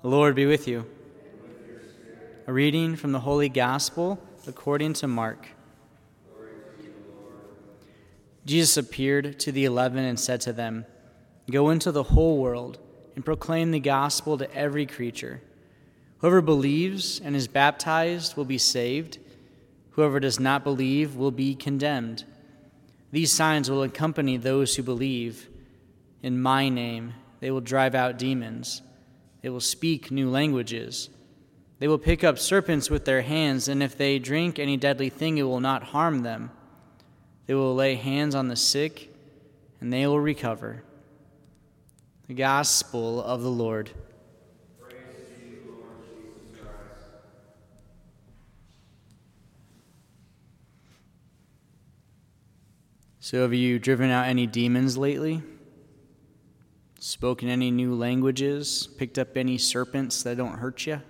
The Lord be with you. A reading from the Holy Gospel according to Mark. Jesus appeared to the eleven and said to them, Go into the whole world and proclaim the gospel to every creature. Whoever believes and is baptized will be saved, whoever does not believe will be condemned. These signs will accompany those who believe. In my name, they will drive out demons. They will speak new languages. They will pick up serpents with their hands, and if they drink any deadly thing, it will not harm them. They will lay hands on the sick, and they will recover. The Gospel of the Lord. So, have you driven out any demons lately? Spoken any new languages? Picked up any serpents that don't hurt you?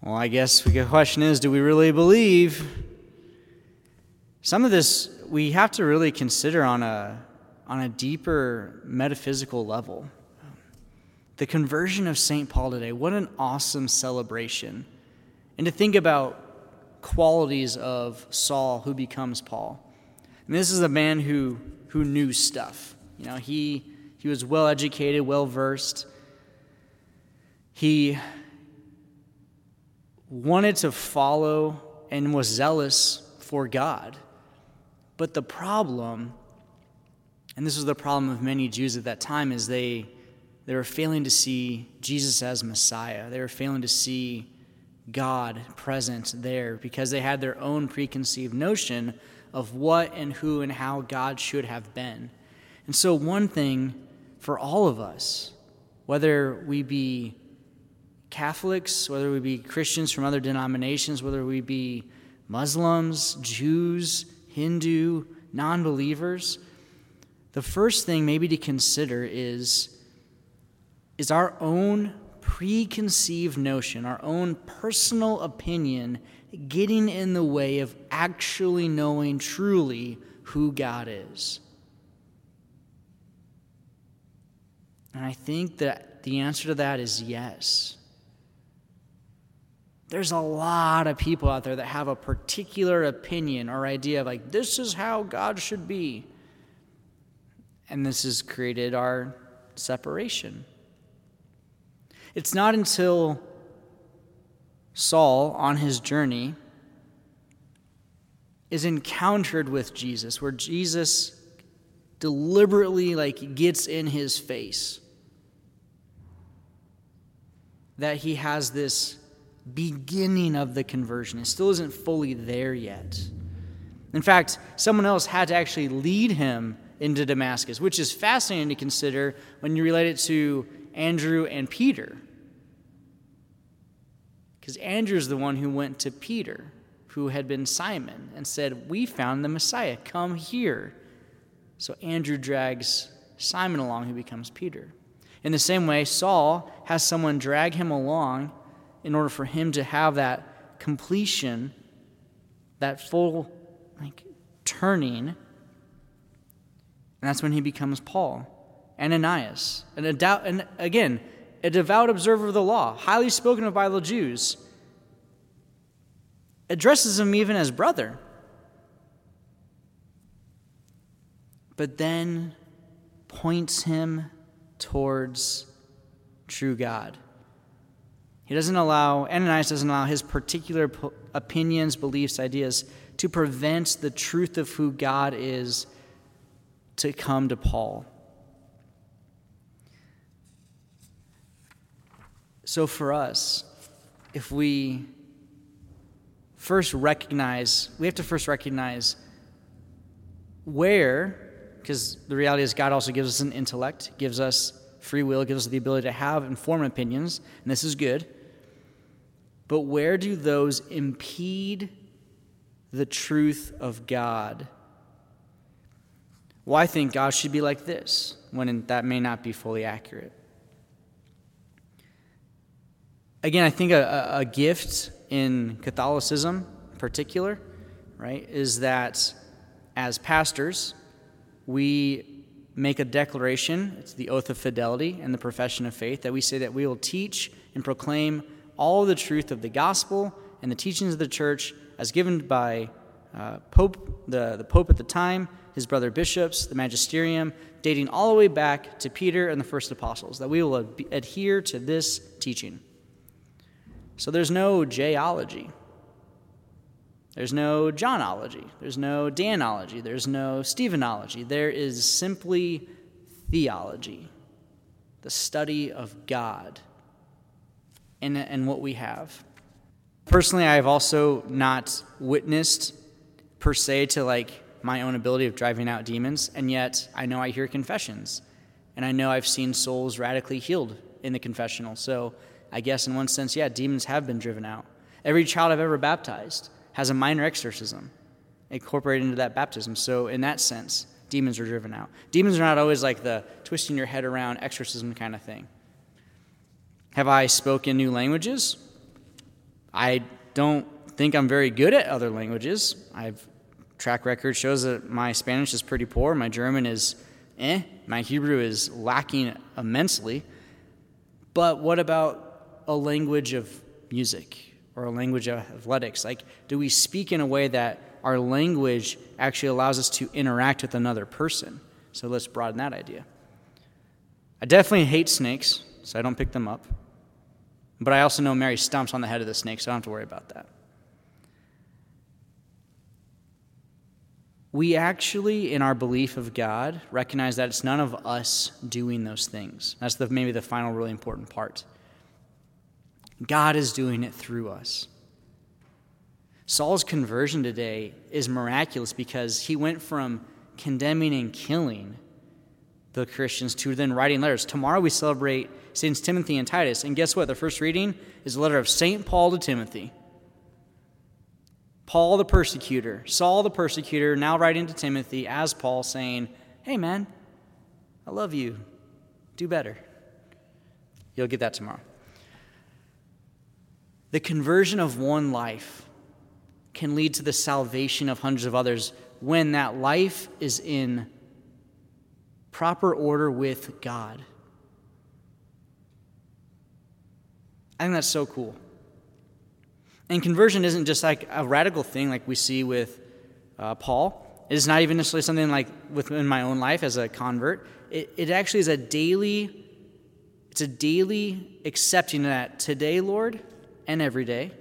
Well, I guess the question is do we really believe? Some of this we have to really consider on a, on a deeper metaphysical level. The conversion of St. Paul today, what an awesome celebration. And to think about qualities of Saul who becomes Paul. And this is a man who, who knew stuff. You know, he, he was well educated, well versed. He wanted to follow and was zealous for God. But the problem, and this was the problem of many Jews at that time, is they, they were failing to see Jesus as Messiah. They were failing to see God present there because they had their own preconceived notion of what and who and how God should have been. And so, one thing for all of us, whether we be Catholics, whether we be Christians from other denominations, whether we be Muslims, Jews, Hindu, non believers, the first thing maybe to consider is is our own preconceived notion, our own personal opinion getting in the way of actually knowing truly who God is? And I think that the answer to that is yes. There's a lot of people out there that have a particular opinion or idea of like, this is how God should be. And this has created our separation. It's not until Saul, on his journey, is encountered with Jesus, where Jesus deliberately like gets in his face that he has this beginning of the conversion. It still isn't fully there yet. In fact, someone else had to actually lead him into Damascus, which is fascinating to consider when you relate it to Andrew and Peter. Because Andrew's the one who went to Peter, who had been Simon, and said, We found the Messiah, come here. So Andrew drags Simon along, who becomes Peter. In the same way, Saul has someone drag him along in order for him to have that completion, that full like turning. And that's when he becomes Paul. Ananias, and, a doubt, and again, a devout observer of the law, highly spoken of by the Jews, addresses him even as brother. But then points him towards true God. He doesn't allow, Ananias doesn't allow his particular opinions, beliefs, ideas to prevent the truth of who God is to come to Paul. So for us, if we first recognize, we have to first recognize where because the reality is God also gives us an intellect, gives us free will, gives us the ability to have informed opinions, and this is good. But where do those impede the truth of God? Well, I think God should be like this, when that may not be fully accurate. Again, I think a, a gift in Catholicism in particular, right, is that as pastors, we make a declaration. It's the oath of fidelity and the profession of faith that we say that we will teach and proclaim all the truth of the gospel and the teachings of the church as given by uh, Pope, the, the Pope at the time, his brother bishops, the magisterium, dating all the way back to Peter and the first apostles, that we will ad- adhere to this teaching. So there's no Jayology. There's no Johnology. There's no Danology. There's no Stephenology. There is simply theology, the study of God and, and what we have. Personally, I have also not witnessed per se to like my own ability of driving out demons, and yet I know I hear confessions, and I know I've seen souls radically healed in the confessional. So I guess in one sense, yeah, demons have been driven out. Every child I've ever baptized has a minor exorcism incorporated into that baptism. So in that sense, demons are driven out. Demons are not always like the twisting your head around exorcism kind of thing. Have I spoken new languages? I don't think I'm very good at other languages. I've track record shows that my Spanish is pretty poor, my German is eh, my Hebrew is lacking immensely. But what about a language of music or a language of athletics? Like, do we speak in a way that our language actually allows us to interact with another person? So let's broaden that idea. I definitely hate snakes, so I don't pick them up. But I also know Mary stomps on the head of the snake, so I don't have to worry about that. we actually, in our belief of God, recognize that it's none of us doing those things. That's the, maybe the final really important part. God is doing it through us. Saul's conversion today is miraculous because he went from condemning and killing the Christians to then writing letters. Tomorrow we celebrate Saints Timothy and Titus. And guess what? The first reading is a letter of St. Paul to Timothy. Paul the persecutor, Saul the persecutor, now writing to Timothy as Paul, saying, Hey, man, I love you. Do better. You'll get that tomorrow. The conversion of one life can lead to the salvation of hundreds of others when that life is in proper order with God. I think that's so cool. And conversion isn't just like a radical thing like we see with uh, Paul. It is not even necessarily something like within my own life as a convert. It, it actually is a daily, it's a daily accepting that today, Lord, and every day,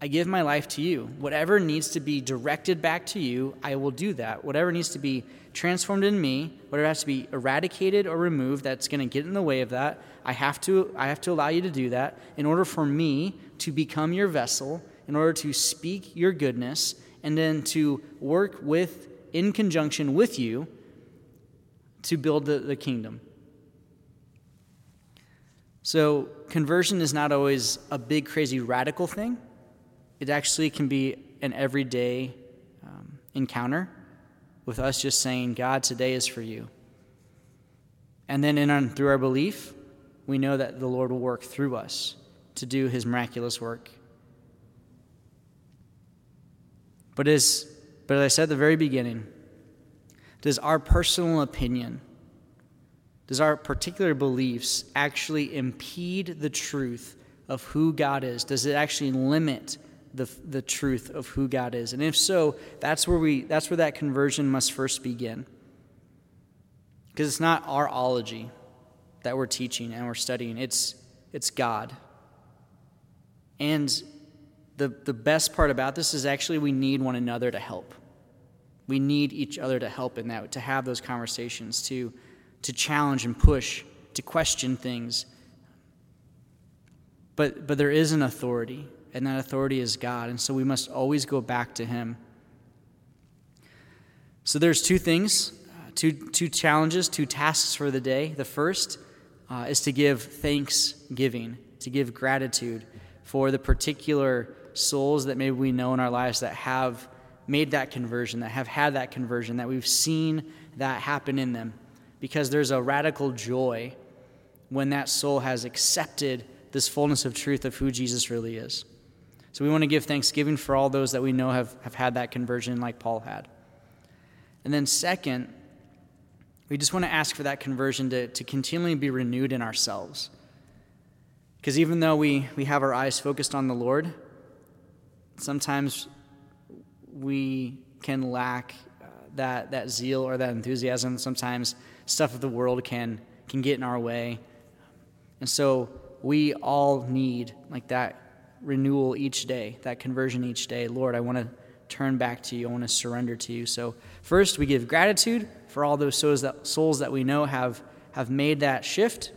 I give my life to you. Whatever needs to be directed back to you, I will do that. Whatever needs to be transformed in me, whatever has to be eradicated or removed that's going to get in the way of that, I have to I have to allow you to do that in order for me to become your vessel, in order to speak your goodness and then to work with in conjunction with you to build the, the kingdom. So, conversion is not always a big, crazy, radical thing it actually can be an everyday um, encounter with us just saying, God, today is for you. And then in our, through our belief, we know that the Lord will work through us to do his miraculous work. But as, but as I said at the very beginning, does our personal opinion, does our particular beliefs actually impede the truth of who God is? Does it actually limit the, the truth of who God is. And if so, that's where, we, that's where that conversion must first begin. Because it's not our ology that we're teaching and we're studying, it's, it's God. And the, the best part about this is actually we need one another to help. We need each other to help in that, to have those conversations, to, to challenge and push, to question things. But, but there is an authority and that authority is God. And so we must always go back to Him. So there's two things, uh, two, two challenges, two tasks for the day. The first uh, is to give thanksgiving, to give gratitude for the particular souls that maybe we know in our lives that have made that conversion, that have had that conversion, that we've seen that happen in them. Because there's a radical joy when that soul has accepted this fullness of truth of who Jesus really is. So we want to give thanksgiving for all those that we know have, have had that conversion like Paul had. And then, second, we just want to ask for that conversion to, to continually be renewed in ourselves. Because even though we, we have our eyes focused on the Lord, sometimes we can lack uh, that, that zeal or that enthusiasm. Sometimes stuff of the world can, can get in our way. And so we all need like that renewal each day, that conversion each day. Lord, I want to turn back to you. I want to surrender to you. So first, we give gratitude for all those souls that, souls that we know have, have made that shift.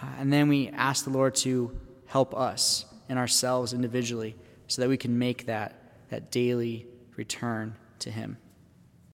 Uh, and then we ask the Lord to help us and ourselves individually so that we can make that, that daily return to Him.